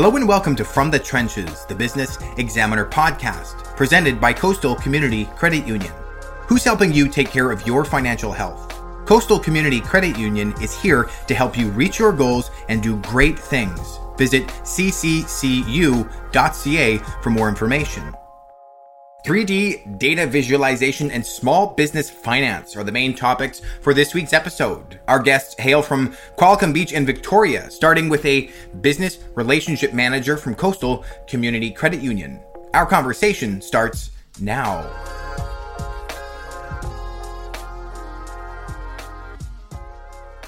Hello and welcome to From the Trenches, the Business Examiner podcast, presented by Coastal Community Credit Union. Who's helping you take care of your financial health? Coastal Community Credit Union is here to help you reach your goals and do great things. Visit cccu.ca for more information. 3D data visualization and small business finance are the main topics for this week's episode. Our guests hail from Qualicum Beach and Victoria, starting with a business relationship manager from Coastal Community Credit Union. Our conversation starts now.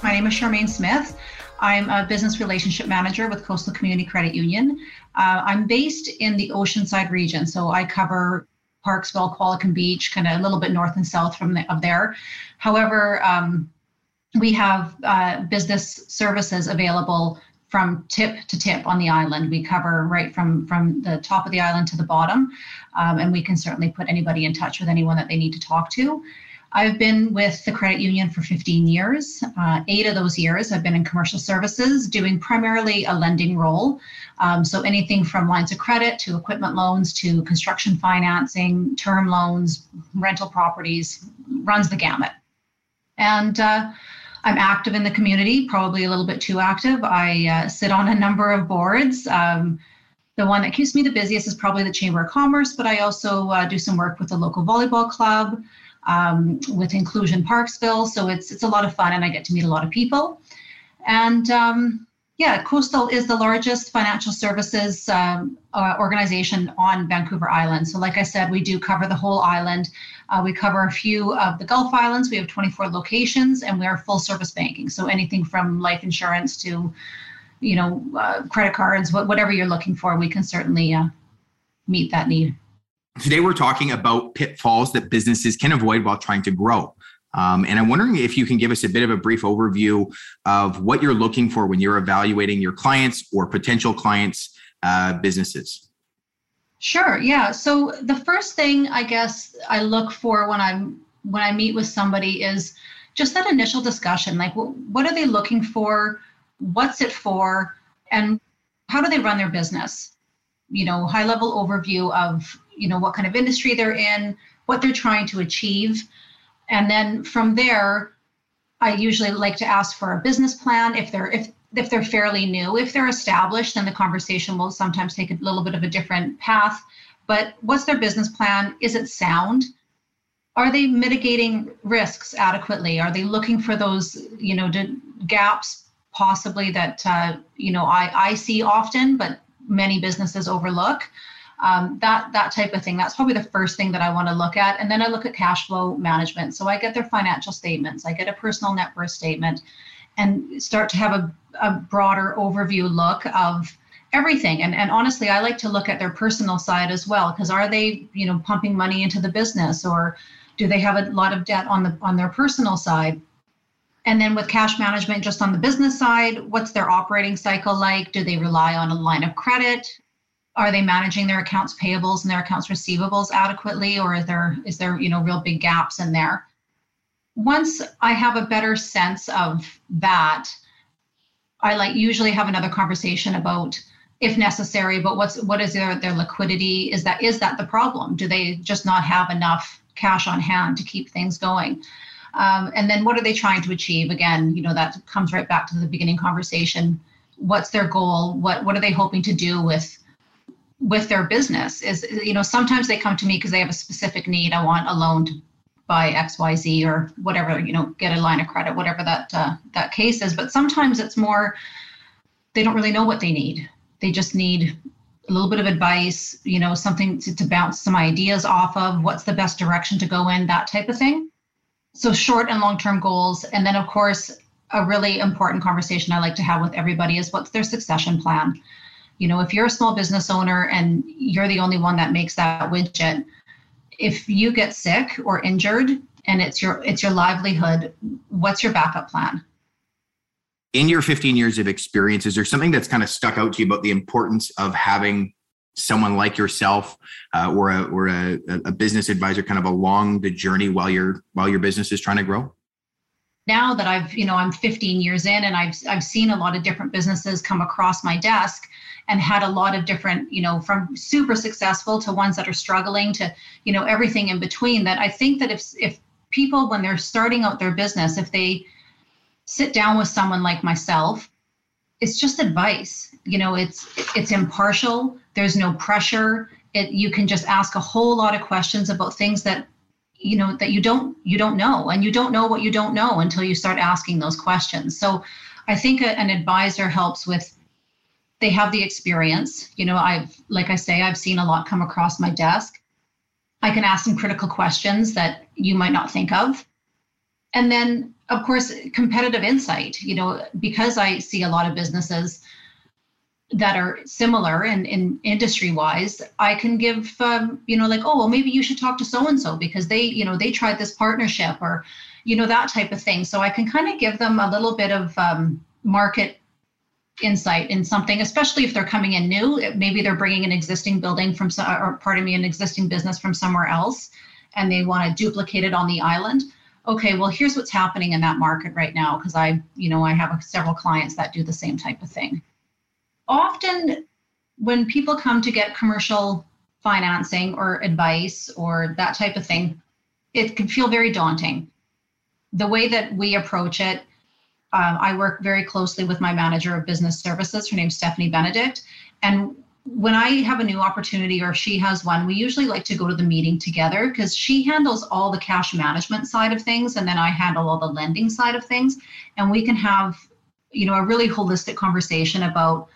My name is Charmaine Smith. I'm a business relationship manager with Coastal Community Credit Union. Uh, I'm based in the Oceanside region, so I cover Parksville, Qualicum Beach, kind of a little bit north and south from the, of there. However, um, we have uh, business services available from tip to tip on the island. We cover right from from the top of the island to the bottom, um, and we can certainly put anybody in touch with anyone that they need to talk to. I've been with the credit union for 15 years. Uh, eight of those years I've been in commercial services, doing primarily a lending role. Um, so anything from lines of credit to equipment loans to construction financing, term loans, rental properties, runs the gamut. And uh, I'm active in the community, probably a little bit too active. I uh, sit on a number of boards. Um, the one that keeps me the busiest is probably the Chamber of Commerce, but I also uh, do some work with the local volleyball club um, with Inclusion Parksville. So it's it's a lot of fun, and I get to meet a lot of people. And um, yeah, Coastal is the largest financial services um, uh, organization on Vancouver Island. So, like I said, we do cover the whole island. Uh, we cover a few of the Gulf Islands. We have 24 locations, and we are full service banking. So, anything from life insurance to, you know, uh, credit cards, whatever you're looking for, we can certainly uh, meet that need. Today, we're talking about pitfalls that businesses can avoid while trying to grow. Um, and I'm wondering if you can give us a bit of a brief overview of what you're looking for when you're evaluating your clients or potential clients' uh, businesses. Sure. Yeah. So the first thing I guess I look for when I'm when I meet with somebody is just that initial discussion. Like, what are they looking for? What's it for? And how do they run their business? You know, high level overview of you know what kind of industry they're in, what they're trying to achieve, and then from there, I usually like to ask for a business plan if they're if if they're fairly new. If they're established, then the conversation will sometimes take a little bit of a different path. But what's their business plan? Is it sound? Are they mitigating risks adequately? Are they looking for those, you know, gaps possibly that uh, you know I, I see often, but many businesses overlook? Um, that that type of thing. That's probably the first thing that i want to look at. And then i look at cash flow management. So i get their financial statements. I get a personal net worth statement and start to have a, a broader overview look of everything. And, and honestly i like to look at their personal side as well because are they you know pumping money into the business or do they have a lot of debt on the on their personal side? And then with cash management just on the business side what's their operating cycle like? Do they rely on a line of credit are they managing their accounts payables and their accounts receivables adequately or is there is there you know real big gaps in there? Once i have a better sense of that i like usually have another conversation about if necessary but what's what is their their liquidity? Is that is that the problem? Do they just not have enough cash on hand to keep things going? Um, and then what are they trying to achieve? Again you know that comes right back to the beginning conversation. What's their goal? What what are they hoping to do with with their business is you know sometimes they come to me because they have a specific need. I want a loan to buy xyz or whatever you know get a line of credit whatever that uh, that case is. But sometimes it's more they don't really know what they need. They just need a little bit of advice you know something to, to bounce some ideas off of what's the best direction to go in that type of thing. So short and long term goals. And then of course a really important conversation i like to have with everybody is what's their succession plan you know if you're a small business owner and you're the only one that makes that widget if you get sick or injured and it's your it's your livelihood what's your backup plan? In your 15 years of experience is there something that's kind of stuck out to you about the importance of having someone like yourself uh, or a or a, a business advisor kind of along the journey while your while your business is trying to grow now that I've, you know, I'm 15 years in and I've I've seen a lot of different businesses come across my desk and had a lot of different, you know, from super successful to ones that are struggling to, you know, everything in between that I think that if if people when they're starting out their business, if they sit down with someone like myself, it's just advice. You know, it's it's impartial, there's no pressure. It you can just ask a whole lot of questions about things that you know that you don't you don't know and you don't know what you don't know until you start asking those questions. So i think a, an advisor helps with they have the experience. You know i've like i say i've seen a lot come across my desk. I can ask some critical questions that you might not think of. And then of course competitive insight you know because i see a lot of businesses that are similar in, in industry wise i can give um, you know like oh well maybe you should talk to so and so because they you know they tried this partnership or you know that type of thing. So i can kind of give them a little bit of um, market insight in something especially if they're coming in new. Maybe they're bringing an existing building from or pardon me an existing business from somewhere else and they want to duplicate it on the island. Okay well here's what's happening in that market right now because i you know i have several clients that do the same type of thing often when people come to get commercial financing or advice or that type of thing, it can feel very daunting. The way that we approach it, um, I work very closely with my manager of business services. Her name's Stephanie Benedict. And when I have a new opportunity or she has one, we usually like to go to the meeting together because she handles all the cash management side of things and then I handle all the lending side of things. And we can have, you know, a really holistic conversation about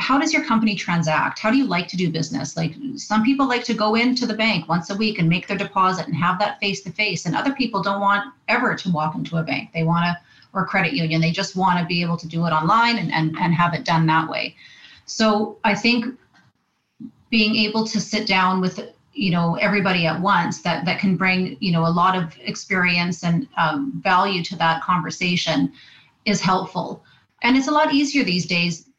how does your company transact? How do you like to do business? Like some people like to go into the bank once a week and make their deposit and have that face to face, and other people don't want ever to walk into a bank. They want to, or credit union, they just want to be able to do it online and, and, and have it done that way. So I think being able to sit down with you know everybody at once that that can bring you know a lot of experience and um, value to that conversation is helpful and it's a lot easier these days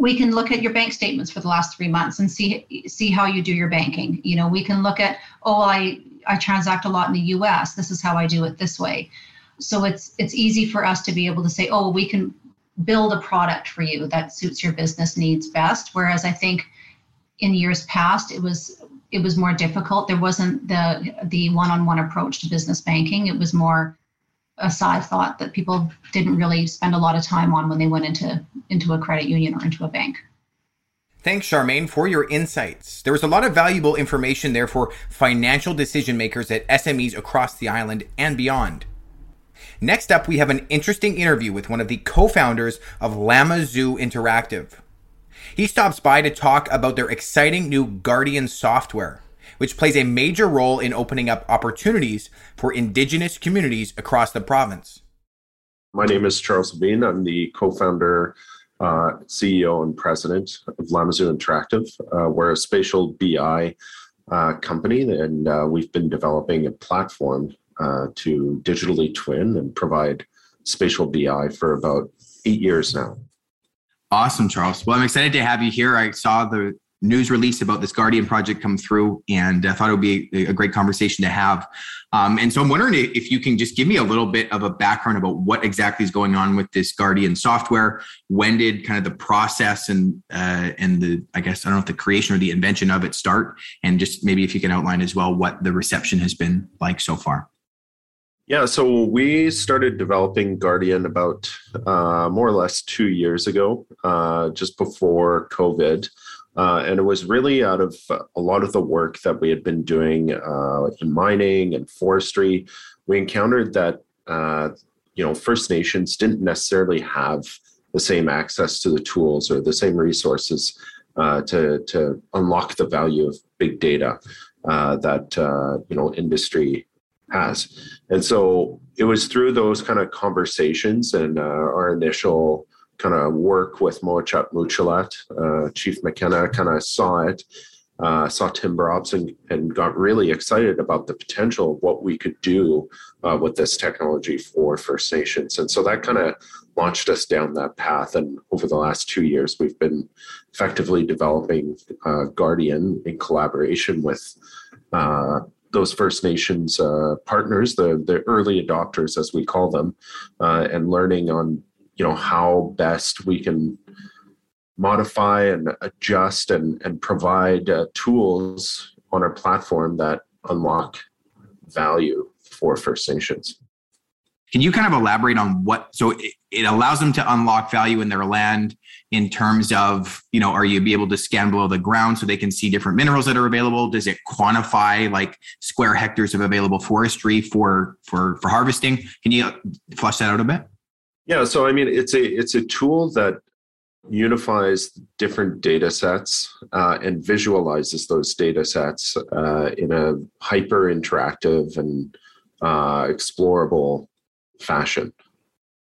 we can look at your bank statements for the last three months and see see how you do your banking. You know, we can look at oh, I I transact a lot in the U.S. This is how I do it this way. So it's it's easy for us to be able to say, oh, we can build a product for you that suits your business needs best. Whereas I think in years past it was it was more difficult. There wasn't the the one-on-one approach to business banking. It was more a side thought that people didn't really spend a lot of time on when they went into into a credit union or into a bank. Thanks, Charmaine, for your insights. There was a lot of valuable information there for financial decision makers at SMEs across the island and beyond. Next up, we have an interesting interview with one of the co founders of Llama Zoo Interactive. He stops by to talk about their exciting new Guardian software which plays a major role in opening up opportunities for Indigenous communities across the province. My name is Charles Lavigne. I'm the co founder, uh, CEO, and president of Llama Zoo Interactive. Uh, we're a spatial BI uh, company, and uh, we've been developing a platform uh, to digitally twin and provide spatial BI for about eight years now. Awesome, Charles. Well, I'm excited to have you here. I saw the news release about this Guardian project come through, and I thought it would be a, great conversation to have. Um, and so I'm wondering if you can just give me a little bit of a background about what exactly is going on with this Guardian software. When did kind of the process and uh, and the I guess I don't know if the creation or the invention of it start, and just maybe if you can outline as well what the reception has been like so far. Yeah, so we started developing Guardian about uh, more or less two years ago, uh, just before COVID. Uh, and it was really out of a lot of the work that we had been doing uh, in mining and forestry. We encountered that uh, you know First Nations didn't necessarily have the same access to the tools or the same resources uh, to to unlock the value of big data uh, that uh, you know industry has. And so it was through those kind of conversations and our initial kind of work with Mowachaht/Muchalaht, uh, Chief Maquinna, kind of saw it, uh, saw TimberOps and, and got really excited about the potential of what we could do uh, with this technology for First Nations. And so that kind of launched us down that path. And over the last two years, we've been effectively developing uh, Guardian in collaboration with uh, those First Nations uh, partners, the the early adopters, as we call them, uh, and learning on you know how best we can modify and adjust and and provide uh, tools on our platform that unlock value for First Nations. Can you kind of elaborate on what? So it, it, allows them to unlock value in their land in terms of, you know, are you be able to scan below the ground so they can see different minerals that are available? Does it quantify like square hectares of available forestry for for for harvesting? Can you flush that out a bit? Yeah, so I mean, it's a it's a tool that unifies different data sets uh, and visualizes those data sets uh, in a hyper interactive and uh, explorable fashion.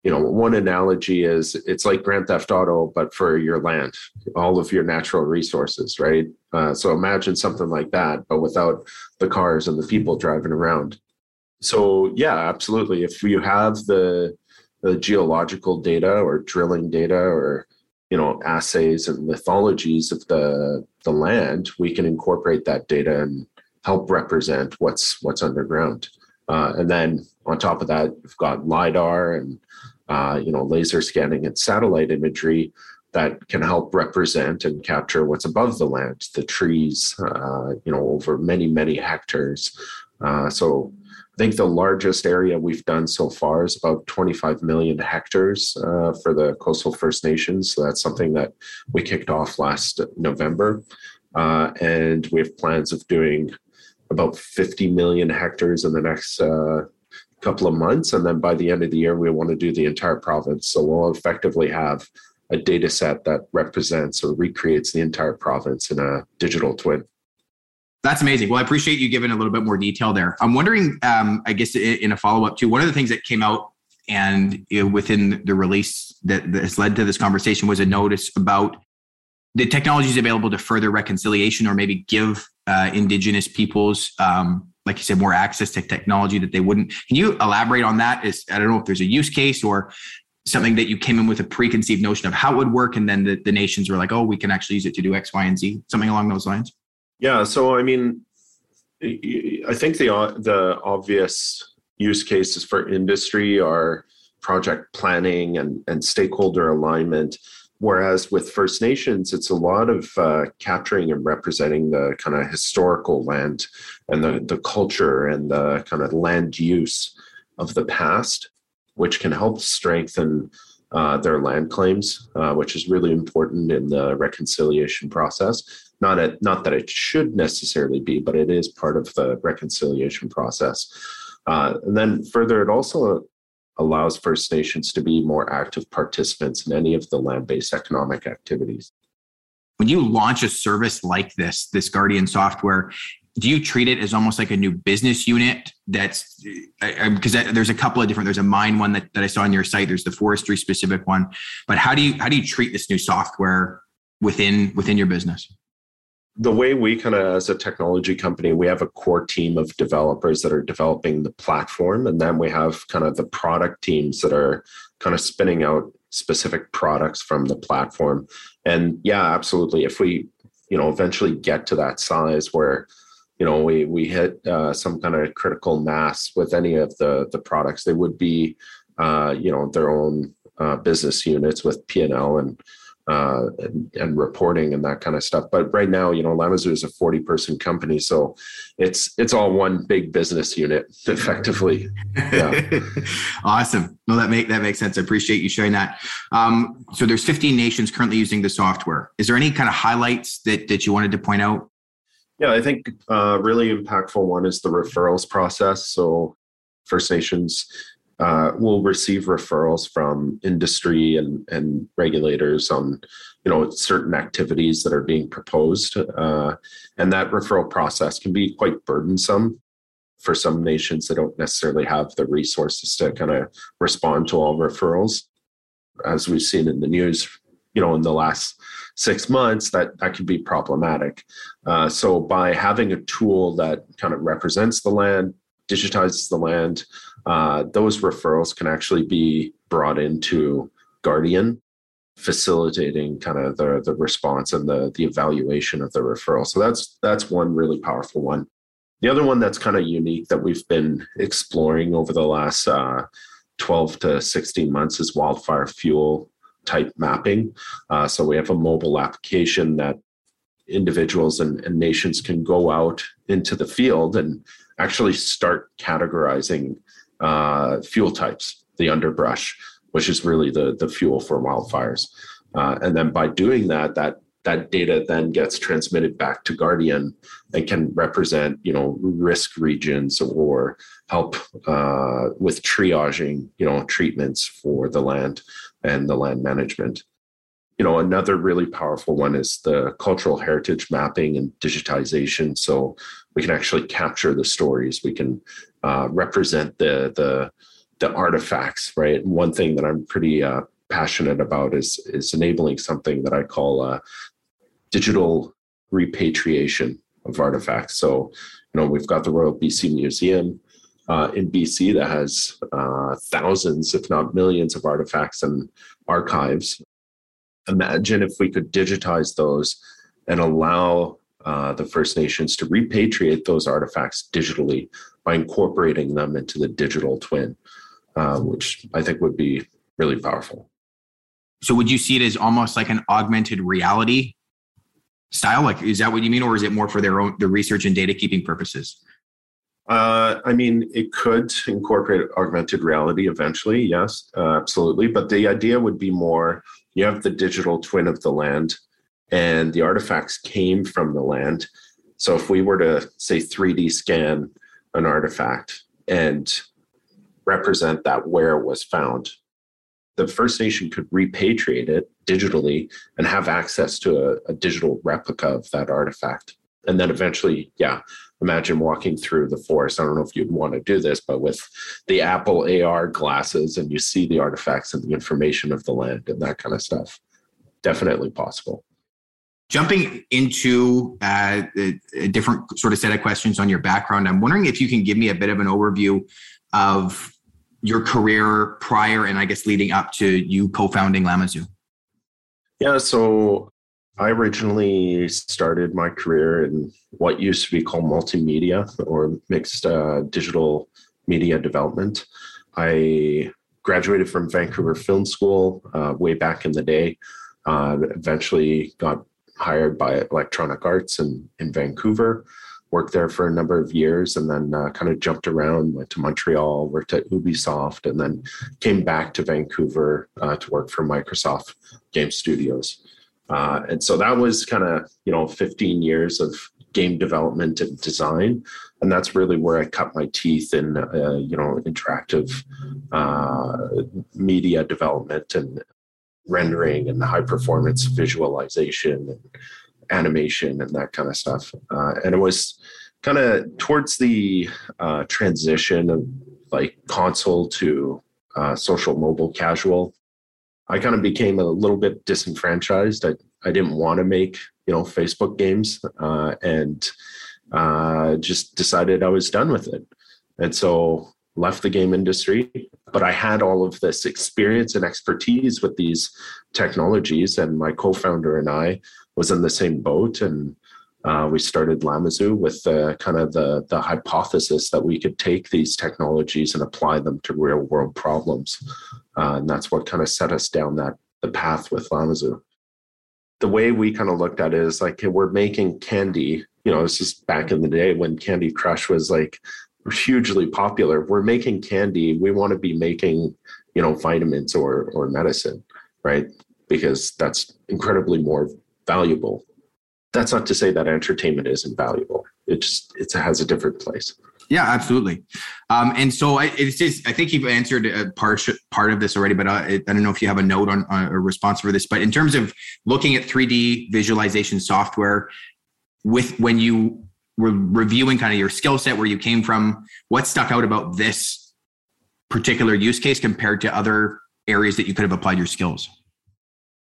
You know, one analogy is it's like Grand Theft Auto, but for your land, all of your natural resources, right? Uh, so imagine something like that, but without the cars and the people driving around. So yeah, absolutely. If you have the the geological data or drilling data or you know assays and lithologies of the the land, we can incorporate that data and help represent what's what's underground. Uh, and then on top of that, we've got lidar and uh, you know laser scanning and satellite imagery that can help represent and capture what's above the land, the trees, uh, you know, over many many hectares. Uh, so think the largest area we've done so far is about 25 million hectares uh, for the coastal First Nations. So that's something that we kicked off last November. Uh, and we have plans of doing about 50 million hectares in the next uh, couple of months. And then by the end of the year, we want to do the entire province. So we'll effectively have a data set that represents or recreates the entire province in a digital twin. That's amazing. Well, I appreciate you giving a little bit more detail there. I'm wondering, um, I guess, in a follow up to one of the things that came out and within the release that, has led to this conversation was a notice about the technologies available to further reconciliation or maybe give uh, indigenous peoples um, like you said more access to technology that they wouldn't can you elaborate on that is i don't know if there's a use case or something that you came in with a preconceived notion of how it would work and then the, the nations were like oh we can actually use it to do x y and z something along those lines yeah so i mean i think the the obvious use cases for industry are project planning and, and stakeholder alignment Whereas with First Nations, it's a lot of uh, capturing and representing the kind of historical land and the, the culture and the kind of land use of the past, which can help strengthen uh, their land claims, uh, which is really important in the reconciliation process. Not, not that it should necessarily be, but it is part of the reconciliation process. Uh, and then further, it also allows First Nations to be more active participants in any of the land based economic activities. When you launch a service like this, this Guardian software, do you treat it as almost like a new business unit that's because there's a couple of different there's a mine one that, that i saw on your site there's the forestry specific one but how do you how do you treat this new software within within your business the way we kind of as a technology company we have a core team of developers that are developing the platform and then we have kind of the product teams that are kind of spinning out specific products from the platform. And yeah absolutely if we you know eventually get to that size where you know we we hit uh, some kind of critical mass with any of the the products they would be uh, you know their own uh, business units with p&l and uh, and, and, reporting and that kind of stuff. But right now, you know, LlamaZOO is a 40 person company. So it's, it's all one big business unit effectively. Yeah. awesome. No, that make, that makes sense. I appreciate you sharing that. Um, so there's 15 nations currently using the software. Is there any kind of highlights that, that you wanted to point out? Yeah, I think uh, really impactful one is the referrals process. So First Nations uh, will receive referrals from industry and, and regulators on you know certain activities that are being proposed. Uh, and that referral process can be quite burdensome for some nations that don't necessarily have the resources to kind of respond to all referrals. As we've seen in the news you know in the last six months that that can be problematic. Uh, so by having a tool that kind of represents the land digitizes the land uh, those referrals can actually be brought into Guardian, facilitating kind of the the response and the the evaluation of the referral. So that's that's one really powerful one. The other one that's kind of unique that we've been exploring over the last uh, 12 to 16 months is wildfire fuel type mapping. Uh, so we have a mobile application that individuals and, and, nations can go out into the field and actually start categorizing uh, fuel types, the underbrush, which is really the, the fuel for wildfires. Uh, and then by doing that, that that data then gets transmitted back to Guardian and can represent, you know, risk regions or help uh, with triaging, you know, treatments for the land and the land management. You know, another really powerful one is the cultural heritage mapping and digitization. So we can actually capture the stories. We can uh, represent the the the artifacts, right? And one thing that I'm pretty uh, passionate about is is enabling something that I call uh, digital repatriation of artifacts. So, you know, we've got the Royal BC Museum uh, in BC that has uh, thousands, if not millions, of artifacts and archives. Imagine if we could digitize those and allow uh, the First Nations to repatriate those artifacts digitally by incorporating them into the digital twin, uh, which I think would be really powerful. So, would you see it as almost like an augmented reality style? Like, is that what you mean, or is it more for their own the research and data keeping purposes? Uh, I mean, it could incorporate augmented reality eventually, yes, uh, absolutely. But the idea would be more you have the digital twin of the land, and the artifacts came from the land. So if we were to say 3D scan an artifact and represent that where it was found, the First Nation could repatriate it digitally and have access to a, a, digital replica of that artifact. And then eventually, yeah, imagine walking through the forest. I don't know if you'd want to do this, but with the Apple AR glasses and you see the artifacts and the information of the land and that kind of stuff. Definitely possible. Jumping into uh, a different sort of set of questions on your background, I'm wondering if you can give me a bit of an overview of your career prior and I guess leading up to you co-founding LlamaZOO? Yeah, so I originally started my career in what used to be called multimedia or mixed uh, digital media development. I graduated from Vancouver Film School uh, way back in the day. Uh, eventually got hired by Electronic Arts in, in Vancouver worked there for a number of years and then uh, kind of jumped around, went to Montreal, worked at Ubisoft, and then came back to Vancouver uh, to work for Microsoft Game Studios. Uh, and so that was kind of, you know, 15 years of game development and design. And that's really where I cut my teeth in, uh, you know, interactive uh, media development and rendering and high performance visualization and animation and that kind of stuff. Uh, and it was kind of towards the uh, transition of like console to uh, social mobile casual. I kind of became a little bit disenfranchised. I, I didn't want to make you know Facebook games uh, and uh, just decided I was done with it. And so left the game industry, but I had all of this experience and expertise with these technologies. And my co founder and I was in the same boat and uh, we started LlamaZOO with uh, kind of the, the hypothesis that we could take these technologies and apply them to real world problems. Uh, and that's what kind of set us down that the path with LlamaZOO. The way we kind of looked at it is like, hey, we're making candy. You know, this is back in the day when Candy Crush was like hugely popular. We're making candy. We want to be making, you know, vitamins or or medicine, right? Because that's incredibly more valuable. That's not to say that entertainment isn't valuable. It just it has a different place. Yeah, absolutely. Um, and so I, it's just I think you've answered a part part of this already, but I, I don't know if you have a note on, on a response for this. But in terms of looking at 3D visualization software, with when you were reviewing kind of your skill set, where you came from, what stuck out about this particular use case compared to other areas that you could have applied your skills?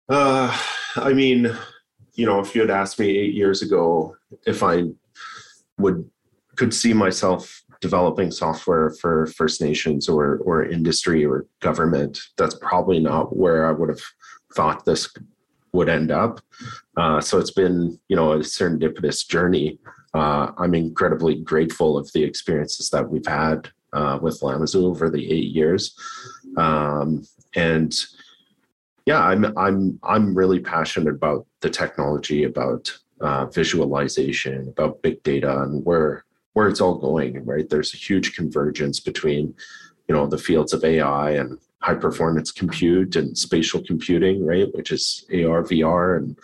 Uh, I mean, you know, if you had asked me eight years ago if I would could see myself developing software for First Nations or or industry or government, that's probably not where I would have thought this would end up. Uh, so it's been, you know, a serendipitous journey uh, I'm incredibly grateful of the experiences that we've had uh, with LlamaZOO over the eight years. Um, and yeah, I'm I'm I'm really passionate about the technology, about uh, visualization, about big data, and where where it's all going. Right, there's a huge convergence between you know the fields of AI and high performance compute and spatial computing, right, which is AR, VR, and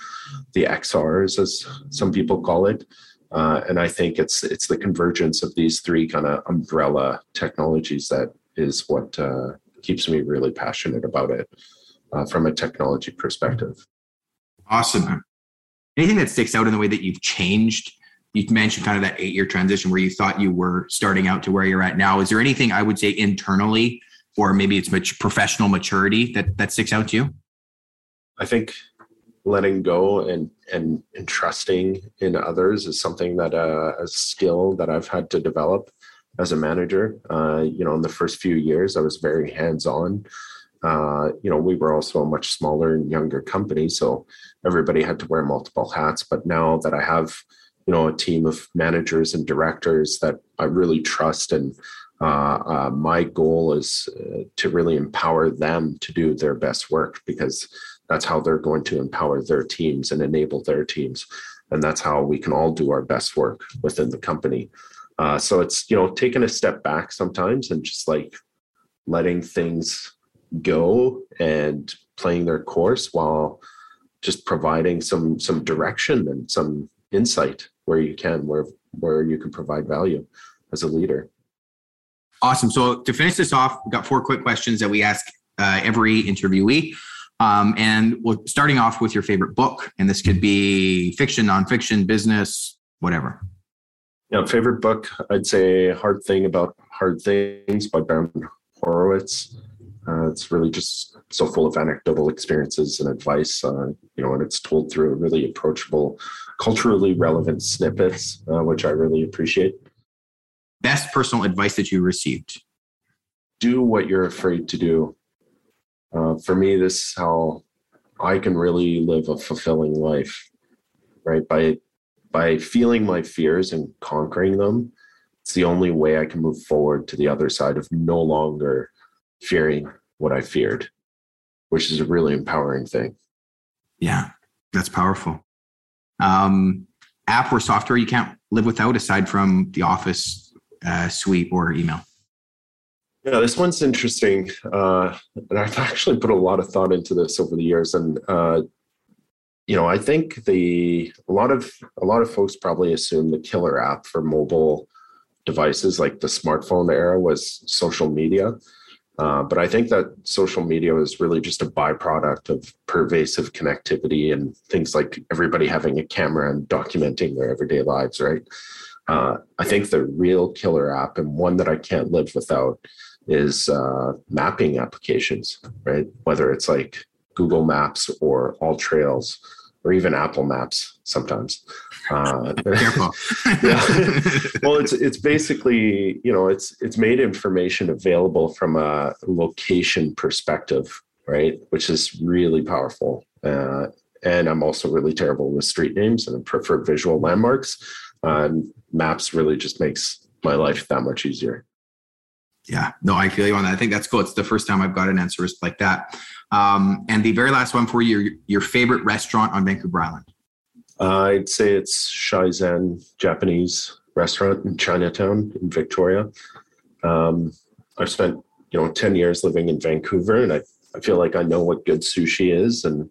the XRs as some people call it. Uh, and I think it's it's the convergence of these three kind of umbrella technologies that is what uh, keeps me really passionate about it uh, from a technology perspective. Awesome. Anything that sticks out in the way that you've changed? You mentioned kind of that eight year transition where you thought you were starting out to where you're at now. Is there anything I would say internally, or maybe it's much professional maturity that that sticks out to you? I think letting go and and, and trusting in others is something that uh, a skill that I've had to develop as a manager. Uh, you know, in the first few years, I was very hands on. Uh, you know, we were also a much smaller and younger company, so everybody had to wear multiple hats. But now that I have, you know, a team of managers and directors that I really trust, and uh, uh, my goal is uh, to really empower them to do their best work because that's how they're going to empower their teams and enable their teams and that's how we can all do our best work within the company uh, so it's you know taking a step back sometimes and just like letting things go and playing their course while just providing some some direction and some insight where you can where where you can provide value as a leader awesome so to finish this off we've got four quick questions that we ask uh, every interviewee um, and we're starting off with your favorite book, and this could be fiction, nonfiction, business, whatever. Yeah, favorite book, I'd say Hard Thing About Hard Things by Ben Horowitz. Uh, it's really just so full of anecdotal experiences and advice, uh, you know, and it's told through really approachable, culturally relevant snippets, uh, which I really appreciate. Best personal advice that you received? Do what you're afraid to do uh, for me, this is how I can really live a fulfilling life, right? By by feeling my fears and conquering them, it's the only way I can move forward to the other side of no longer fearing what I feared, which is a really empowering thing. Yeah, that's powerful. Um, app or software you can't live without aside from the Office uh, suite or email. Yeah, this one's interesting, uh, and I've actually put a lot of thought into this over the years. And uh, you know, I think the a lot of a lot of folks probably assume the killer app for mobile devices, like the smartphone era, was social media. Uh, but I think that social media was really just a byproduct of pervasive connectivity and things like everybody having a camera and documenting their everyday lives, right? Uh, I think the real killer app and one that I can't live without is uh, mapping applications, right? Whether it's like Google Maps or All Trails or even Apple Maps sometimes. Uh, Careful. yeah. well, it's it's basically you know it's it's made information available from a location perspective, right? Which is really powerful. Uh, and I'm also really terrible with street names and I prefer visual landmarks. Uh, maps really just makes my life that much easier. Yeah, no, I feel you on that. I think that's cool. It's the first time I've got an answer like that. Um, and the very last one for you, your, your favorite restaurant on Vancouver Island? Uh, I'd say it's Shaizen Japanese restaurant in Chinatown in Victoria. Um, I've spent you know 10 years living in Vancouver and I, I feel like I know what good sushi is. And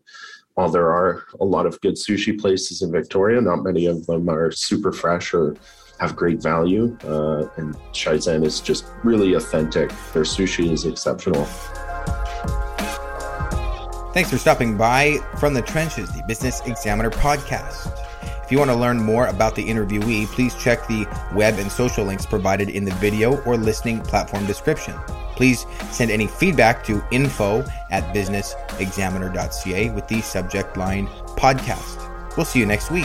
while there are a lot of good sushi places in Victoria, not many of them are super fresh or have great value. Uh, and Shaizen is just really authentic. Their sushi is exceptional. Thanks for stopping by from the trenches, the Business Examiner podcast. If you want to learn more about the interviewee, please check the web and social links provided in the video or listening platform description. Please send any feedback to info at businessexaminer.ca with the subject line podcast. We'll see you next week.